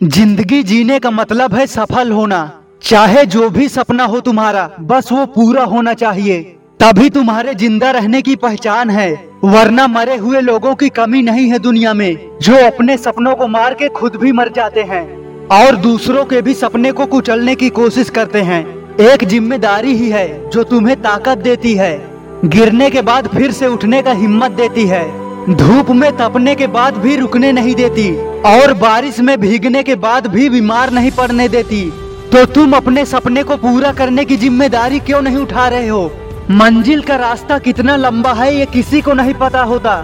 ज़िंदगी जीने का मतलब है सफल होना। चाहे जो भी सपना हो तुम्हारा, बस वो पूरा होना चाहिए। तभी तुम्हारे ज़िंदा रहने की पहचान है, वरना मरे हुए लोगों की कमी नहीं है दुनिया में, जो अपने सपनों को मार के खुद भी मर जाते हैं, और दूसरों के भी सपने को कुचलने की कोशिश करते हैं। एक ज़िम्मेदारी ही है, जो तुम्हें ताकत देती है। गिरने के बाद फिर से उठने का हिम्मत देती है। धूप में तपने के बाद भी रुकने नहीं देती, और बारिश में भीगने के बाद भी बीमार नहीं पड़ने देती। तो तुम अपने सपने को पूरा करने की ज़िम्मेदारी क्यों नहीं उठा रहे हो? मंजिल का रास्ता कितना लंबा है ये किसी को नहीं पता होता।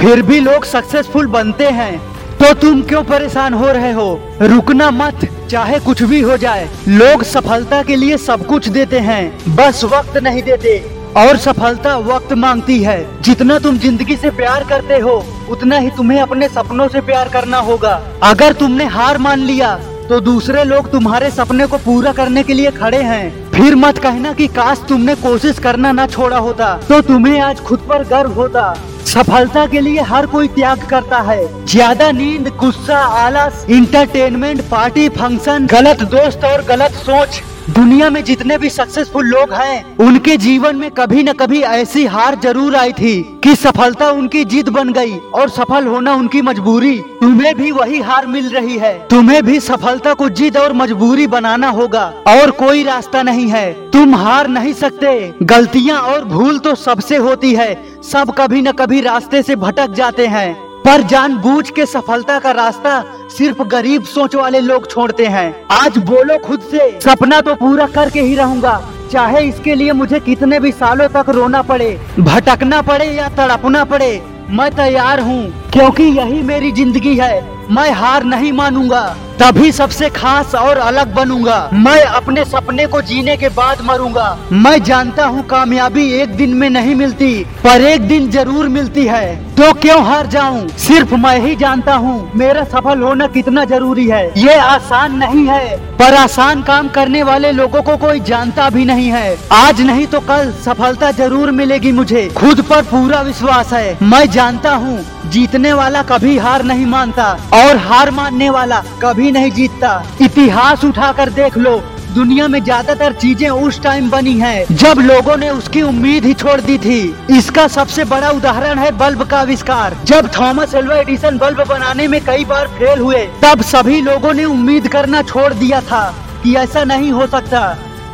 फिर भी लोग सक्सेसफुल बनते हैं तो तुम क्यों परेशान हो रहे हो? रुकना मत, चाहे कुछ भी हो जाए। लोग सफलता के लिए सब कुछ देते हैं, बस वक्त नहीं देते। और सफलता वक्त मांगती है। जितना तुम ज़िंदगी से प्यार करते हो, उतना ही तुम्हें अपने सपनों से प्यार करना होगा। अगर तुमने हार मान लिया तो दूसरे लोग तुम्हारे सपने को पूरा करने के लिए खड़े हैं। फिर मत कहना कि काश तुमने कोशिश करना ना छोड़ा होता तो तुम्हें आज खुद पर गर्व होता। सफलता के लिए हर कोई त्याग करता है। ज़्यादा नींद, गुस्सा, आलस इंटरटेनमेंट पार्टी फ़ंक्शन गलत दोस्त और गलत सोच दुनिया में जितने भी सक्सेसफुल लोग हैं, उनके जीवन में कभी न कभी ऐसी हार ज़रूर आई थी कि सफलता उनकी जिद बन गई और सफल होना उनकी मजबूरी। तुम्हें भी वही हार मिल रही है। तुम्हें भी सफलता को जिद और मजबूरी बनाना होगा और कोई रास्ता नहीं है। तुम हार नहीं सकते। गलतियाँ और भूल तो सबसे होती है। सब कभी न कभी रास्ते से भटक जाते हैं। पर जानबूझ के सफलता का रास्ता सिर्फ़ गरीब सोच वाले लोग छोड़ते हैं। आज बोलो खुद से सपना तो पूरा करके ही रहूँगा। चाहे इसके लिए मुझे कितने भी सालों तक रोना पड़े, भटकना पड़े या तड़पना पड़े, मैं तैयार हूँ, क्योंकि यही मेरी ज़िंदगी है। मैं हार नहीं मानूँगा। तभी सबसे खास और अलग बनूँगा। मैं अपने सपने को जीने के बाद मरूँगा। मैं जानता हूँ कामयाबी एक दिन में नहीं मिलती, पर एक दिन ज़रूर मिलती है। तो क्यों हार जाऊँ? सिर्फ़ मैं ही जानता हूँ, मेरा सफल होना कितना ज़रूरी है। ये आसान नहीं है, पर आसान काम करने वाले लोगों को कोई जानता भी नहीं है। आज नहीं तो कल सफलता ज़रूर मिलेगी मुझे। खुद पर पूरा विश्वास है। मैं जानता हूँ, जीतने वाला कभी हार नहीं मानता। और हार मानने वाला कभी नहीं जीतता। इतिहास उठाकर देख लो, दुनिया में ज़्यादातर चीज़ें उस टाइम बनी हैं, जब लोगों ने उसकी उम्मीद ही छोड़ दी थी। इसका सबसे बड़ा उदाहरण है बल्ब का आविष्कार। जब थॉमस एल्वा एडिसन बल्ब बनाने में कई बार फेल हुए, तब सभी लोगों ने उम्मीद करना छोड़ दिया था कि ऐसा नहीं हो सकता।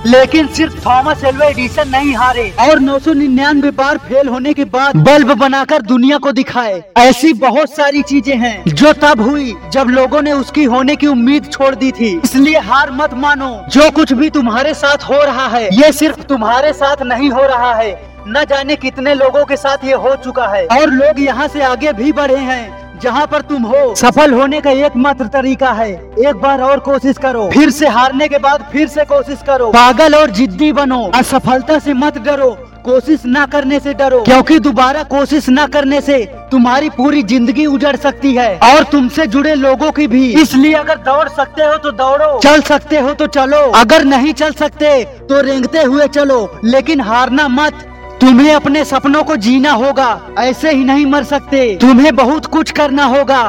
लेकिन सिर्फ़ थॉमस एल्वा एडिसन नहीं हारे। और नौ सौ निन्यानवे बार फेल होने के बाद बल्ब बनाकर दुनिया को दिखाए। ऐसी बहुत सारी चीज़ें हैं जो तब हुई जब लोगों ने उसकी होने की उम्मीद छोड़ दी थी। इसलिए हार मत मानो। जो कुछ भी तुम्हारे साथ हो रहा है, ये सिर्फ़ तुम्हारे साथ नहीं हो रहा है। न जाने कितने लोगों के साथ ये हो चुका है। और लोग यहाँ से आगे भी बढ़े हैं। जहाँ पर तुम हो। सफल होने का एकमात्र तरीका है एक बार और कोशिश करो। फिर से हारने के बाद फिर से कोशिश करो। पागल और जिद्दी बनो। असफलता से मत डरो। कोशिश ना करने से डरो। क्योंकि दोबारा कोशिश ना करने से तुम्हारी पूरी ज़िंदगी उजड़ सकती है। और तुमसे जुड़े लोगों की भी। इसलिए अगर दौड़ सकते हो तो दौड़ो। चल सकते हो तो चलो। अगर नहीं चल सकते तो रेंगते हुए चलो। लेकिन हारना मत। तुम्हें अपने सपनों को जीना होगा, ऐसे ही नहीं मर सकते। तुम्हें बहुत कुछ करना होगा।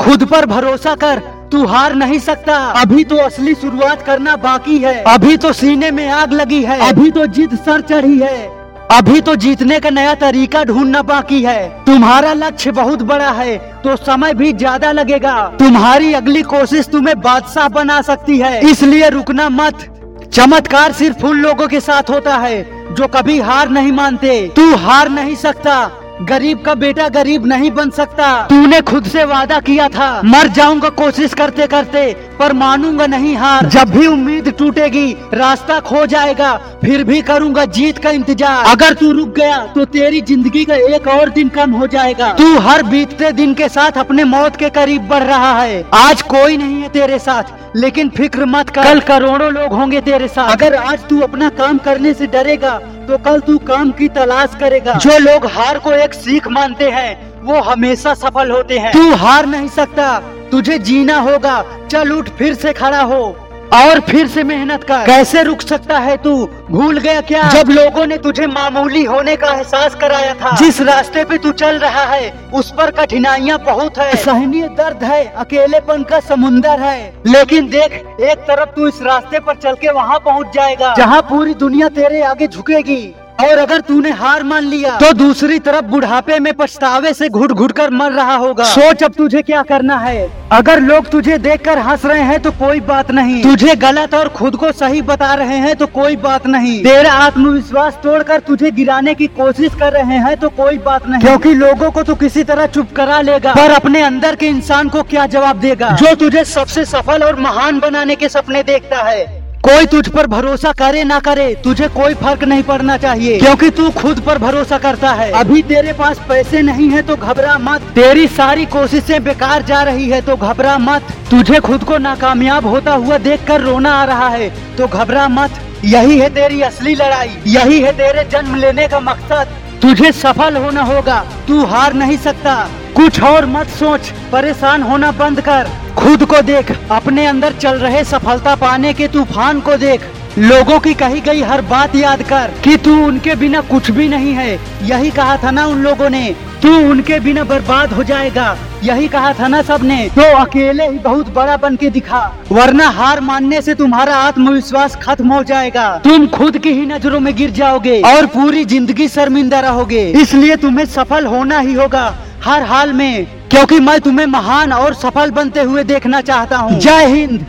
खुद पर भरोसा कर, तू हार नहीं सकता। अभी तो असली शुरुआत करना बाकी है। अभी तो सीने में आग लगी है। अभी तो जीत सर चढ़ी है। अभी तो जीतने का नया तरीका ढूंढना बाकी है। तुम्हारा लक्ष्य बहुत बड़ा है तो समय भी ज़्यादा लगेगा। तुम्हारी अगली कोशिश तुम्हें बादशाह बना सकती है। इसलिए रुकना मत। चमत्कार सिर्फ़ उन लोगों के साथ होता है जो कभी हार नहीं मानते तू हार नहीं सकता। गरीब का बेटा गरीब नहीं बन सकता। तूने खुद से वादा किया था। मर जाऊँगा कोशिश करते करते, पर मानूँगा नहीं हार। जब भी उम्मीद टूटेगी, रास्ता खो जाएगा, फिर भी करूँगा जीत का इंतज़ार। अगर तू रुक गया तो तेरी ज़िंदगी का एक और दिन कम हो जाएगा। तू हर बीतते दिन के साथ अपने मौत के करीब बढ़ रहा है। आज कोई नहीं है तेरे साथ, लेकिन फ़िक्र मत कर। कल करोड़ों लोग होंगे तेरे साथ। अगर आज तू अपना काम करने से डरेगा तो कल तू काम की तलाश करेगा। जो लोग हार को एक सीख मानते हैं वो हमेशा सफल होते हैं। तू हार नहीं सकता। तुझे जीना होगा। चल उठ फिर से खड़ा हो। और फिर से मेहनत कर। कैसे रुक सकता है तू? भूल गया क्या? जब लोगों ने तुझे मामूली होने का एहसास कराया था जिस रास्ते पे तू चल रहा है उस पर कठिनाइयाँ बहुत है। सहनीय दर्द है अकेलेपन का समुन्दर है। लेकिन देख एक तरफ़ तू इस रास्ते पर चल के वहाँ पहुँच जाएगा। जहाँ पूरी दुनिया तेरे आगे झुकेगी। और अगर तूने हार मान लिया तो दूसरी तरफ़ बुढ़ापे में पछतावे से घुट घुट कर मर रहा होगा। सोच अब तुझे क्या करना है। अगर लोग तुझे देखकर हंस रहे हैं तो कोई बात नहीं। तुझे गलत और खुद को सही बता रहे हैं तो कोई बात नहीं। तेरा आत्मविश्वास तोड़कर तुझे गिराने की कोशिश कर रहे हैं तो कोई बात नहीं। क्योंकि लोगों को तो किसी तरह चुप करा लेगा, पर अपने अंदर के इंसान को क्या जवाब देगा? जो तुझे सबसे सफल और महान बनाने के सपने देखता है। कोई तुझ पर भरोसा करे ना करे, तुझे कोई फ़र्क नहीं पड़ना चाहिए। क्योंकि तू खुद पर भरोसा करता है। अभी तेरे पास पैसे नहीं है तो घबरा मत। तेरी सारी कोशिशें बेकार जा रही है तो घबरा मत। तुझे खुद को नाकामयाब होता हुआ देखकर रोना आ रहा है तो घबरा मत। यही है तेरी असली लड़ाई, यही है तेरे जन्म लेने का मकसद। तुझे सफल होना होगा, तू हार नहीं सकता। कुछ और मत सोच, परेशान होना बंद कर। खुद को देख, अपने अंदर चल रहे सफलता पाने के तूफ़ान को देख। लोगों की कही गई हर बात याद कर कि तू उनके बिना कुछ भी नहीं है। यही कहा था ना उन लोगों ने, तू उनके बिना बर्बाद हो जाएगा। यही कहा था ना सबने तो अकेले ही बहुत बड़ा बन के दिखा। वरना हार मानने से तुम्हारा आत्मविश्वास खत्म हो जाएगा। तुम खुद की ही नज़रों में गिर जाओगे और पूरी ज़िंदगी शर्मिंदा रहोगे। इसलिए तुम्हें सफल होना ही होगा हर हाल में, क्योंकि मैं तुम्हें महान और सफल बनते हुए देखना चाहता हूँ। जय हिंद।